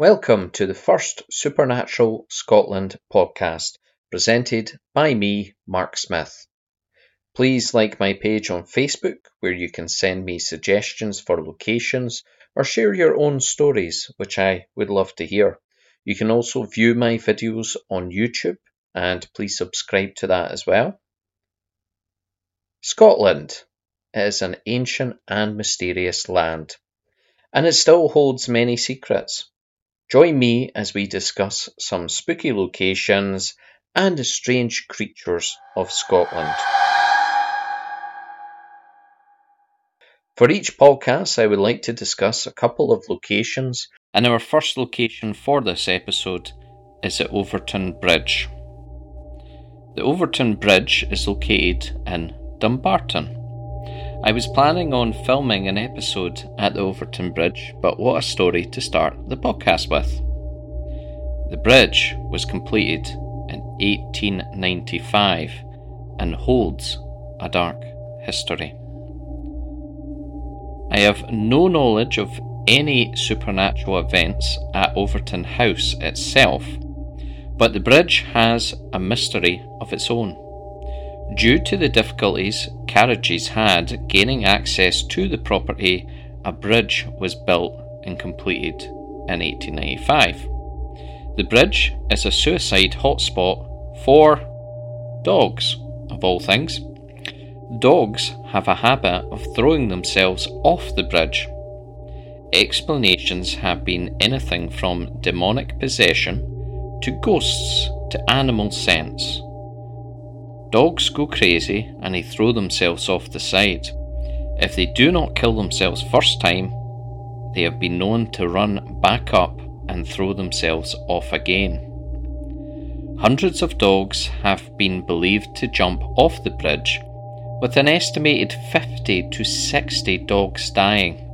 Welcome to the first Supernatural Scotland podcast presented by me, Mark Smith. Please like my page on Facebook where you can send me suggestions for locations or share your own stories, which I would love to hear. You can also view my videos on YouTube and please subscribe to that as well. Scotland is an ancient and mysterious land, and it still holds many secrets. Join me as we discuss some spooky locations and the strange creatures of Scotland. For each podcast, I would like to discuss a couple of locations, and our first location for this episode is at Overtoun Bridge. The Overtoun Bridge is located in Dumbarton. I was planning on filming an episode at the Overtoun Bridge, but what a story to start the podcast with. The bridge was completed in 1895 and holds a dark history. I have no knowledge of any supernatural events at Overtoun House itself, but the bridge has a mystery of its own. Due to the difficulties carriages had gaining access to the property, a bridge was built and completed in 1895. The bridge is a suicide hotspot for dogs, of all things. Dogs have a habit of throwing themselves off the bridge. Explanations have been anything from demonic possession to ghosts to animal sense. Dogs go crazy and they throw themselves off the side. If they do not kill themselves first time, they have been known to run back up and throw themselves off again. Hundreds of dogs have been believed to jump off the bridge, with an estimated 50 to 60 dogs dying.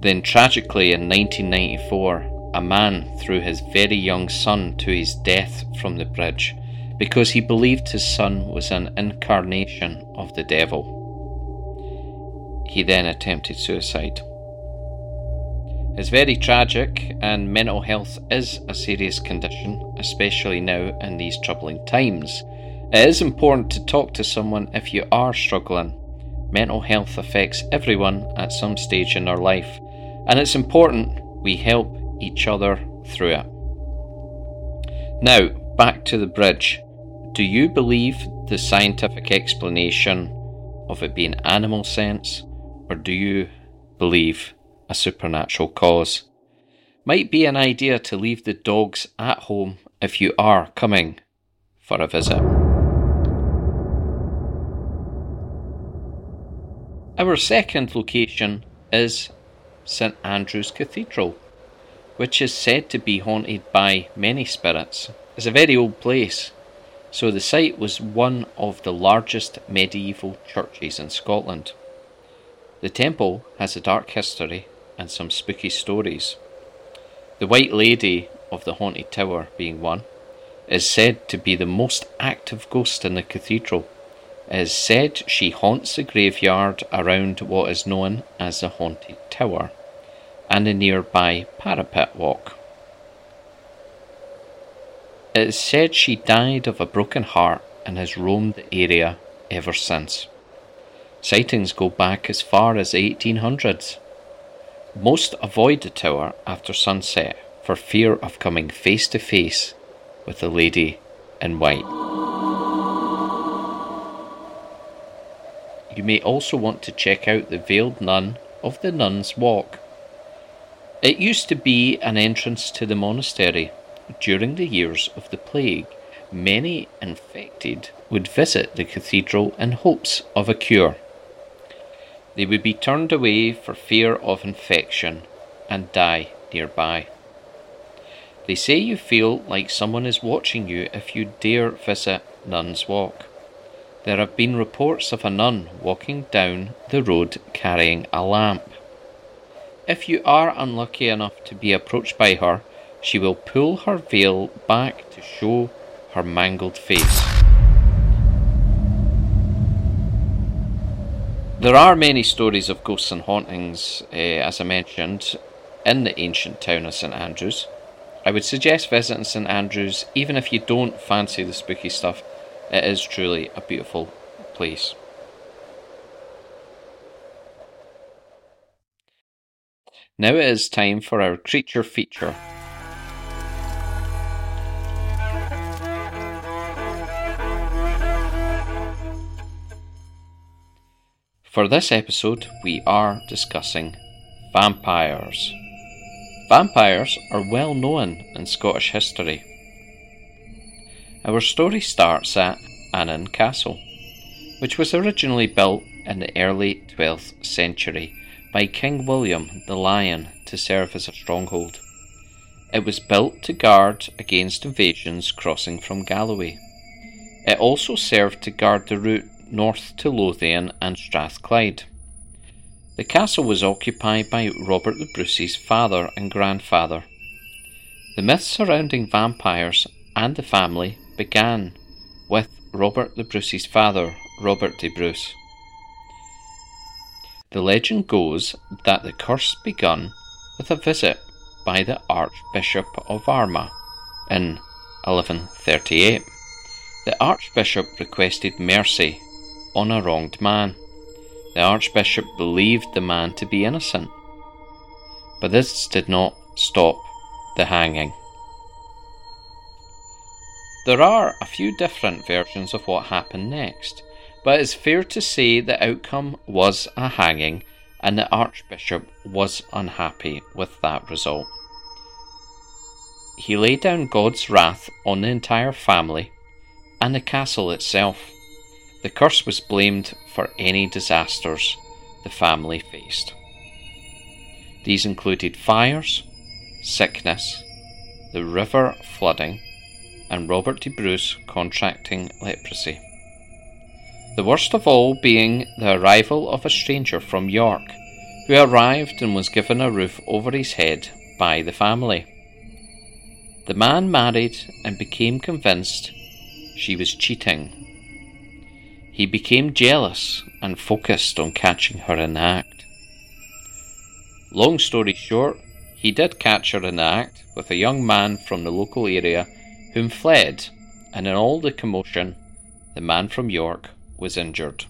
Then, tragically, in 1994, a man threw his very young son to his death from the bridge because he believed his son was an incarnation of the devil. He then attempted suicide. It's very tragic, and mental health is a serious condition, especially now in these troubling times. It is important to talk to someone if you are struggling. Mental health affects everyone at some stage in their life, and it's important we help each other through it. Now, back to the bridge. Do you believe the scientific explanation of it being animal sense, or do you believe a supernatural cause? Might be an idea to leave the dogs at home if you are coming for a visit. Our second location is St Andrew's Cathedral, which is said to be haunted by many spirits. It's a very old place, so the site was one of the largest medieval churches in Scotland. The temple has a dark history and some spooky stories. The White Lady of the Haunted Tower, being one, is said to be the most active ghost in the cathedral. It is said she haunts the graveyard around what is known as the Haunted Tower and the nearby Parapet Walk. It is said she died of a broken heart and has roamed the area ever since. Sightings go back as far as the 1800s. Most avoid the tower after sunset for fear of coming face to face with the lady in white. You may also want to check out the Veiled Nun of the Nun's Walk. It used to be an entrance to the monastery during the years of the plague, many infected would visit the cathedral in hopes of a cure. They would be turned away for fear of infection and die nearby. They say you feel like someone is watching you if you dare visit Nun's Walk. There have been reports of a nun walking down the road carrying a lamp. If you are unlucky enough to be approached by her, she will pull her veil back to show her mangled face. There are many stories of ghosts and hauntings, uh, as I mentioned. in the ancient town of St Andrews. I would suggest visiting St Andrews even if you don't fancy the spooky stuff. It is truly a beautiful place. Now it is time for our creature feature. For this episode, we are discussing vampires. Vampires are well known in Scottish history. Our story starts at Annan Castle, which was originally built in the early 12th century by King William the Lion to serve as a stronghold. It was built to guard against invasions crossing from Galloway. It also served to guard the route north to Lothian and Strathclyde. The castle was occupied by Robert the Bruce's father and grandfather. The myths surrounding vampires and the family began with Robert the Bruce's father, Robert de Bruce. The legend goes that the curse begun with a visit by the Archbishop of Armagh in 1138. The Archbishop requested mercy on a wronged man. The Archbishop believed the man to be innocent, but this did not stop the hanging. There are a few different versions of what happened next, but it's fair to say the outcome was a hanging, and the Archbishop was unhappy with that result. He laid down God's wrath on the entire family and the castle itself. The curse was blamed for any disasters the family faced. These included fires, sickness, the river flooding, and Robert de Bruce contracting leprosy. The worst of all being the arrival of a stranger from York, who arrived and was given a roof over his head by the family. The man married and became convinced she was cheating he became jealous and focused on catching her in the act. Long story short, he did catch her in the act with a young man from the local area whom fled, and in all the commotion, the man from York was injured.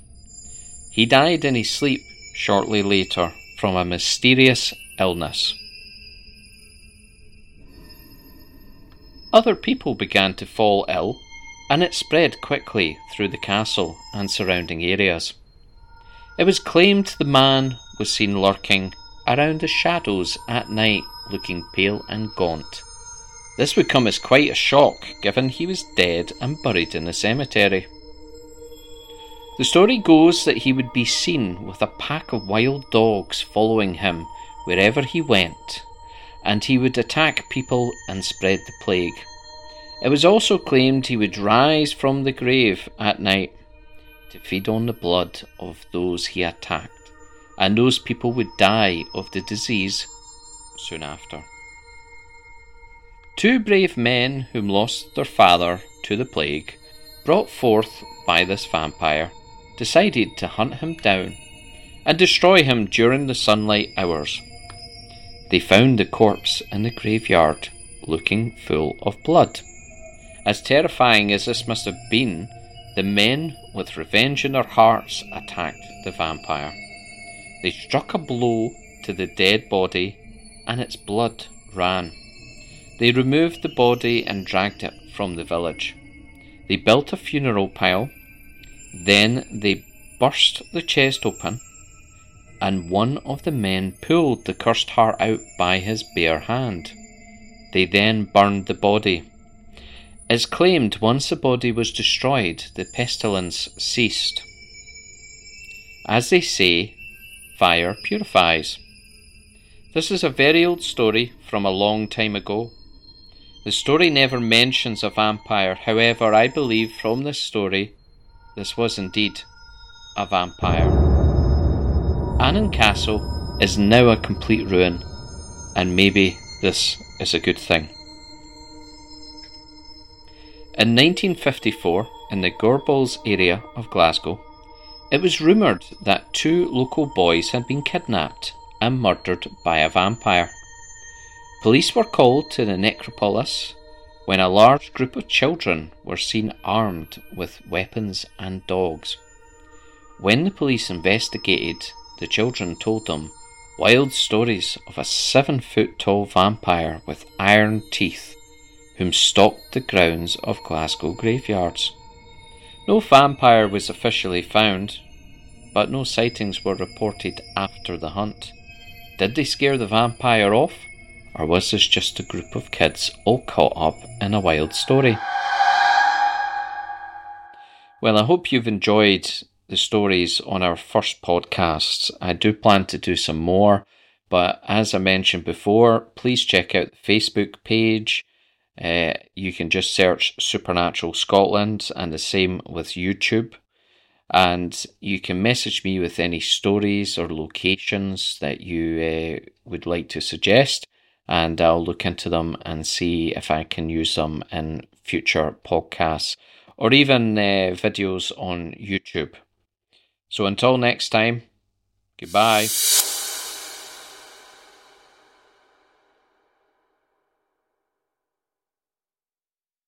He died in his sleep shortly later from a mysterious illness. Other people began to fall ill and it spread quickly through the castle and surrounding areas. It was claimed the man was seen lurking around the shadows at night, looking pale and gaunt. This would come as quite a shock, given he was dead and buried in the cemetery. The story goes that he would be seen with a pack of wild dogs following him wherever he went, and he would attack people and spread the plague. It was also claimed he would rise from the grave at night to feed on the blood of those he attacked, and those people would die of the disease soon after. Two brave men whom lost their father to the plague, brought forth by this vampire, decided to hunt him down and destroy him during the sunlight hours. They found the corpse in the graveyard, looking full of blood. As terrifying as this must have been, the men, with revenge in their hearts, attacked the vampire. They struck a blow to the dead body, and its blood ran. They removed the body and dragged it from the village. They built a funeral pile. Then they burst the chest open, and one of the men pulled the cursed heart out by his bare hand. They then burned the body is claimed once the body was destroyed, the pestilence ceased. As they say, fire purifies. This is a very old story from a long time ago. The story never mentions a vampire, however, I believe from this story this was indeed a vampire. Annan Castle is now a complete ruin, and maybe this is a good thing. In 1954, in the Gorbals area of Glasgow, it was rumoured that two local boys had been kidnapped and murdered by a vampire. Police were called to the necropolis when a large group of children were seen armed with weapons and dogs. When the police investigated, the children told them wild stories of a seven foot tall vampire with iron teeth whom stalked the grounds of Glasgow graveyards. No vampire was officially found, but no sightings were reported after the hunt. Did they scare the vampire off, or was this just a group of kids all caught up in a wild story? Well, I hope you've enjoyed the stories on our first podcast. I do plan to do some more, but as I mentioned before, please check out the Facebook page. Uh, you can just search Supernatural Scotland and the same with YouTube. And you can message me with any stories or locations that you uh, would like to suggest, and I'll look into them and see if I can use them in future podcasts or even uh, videos on YouTube. So until next time, goodbye.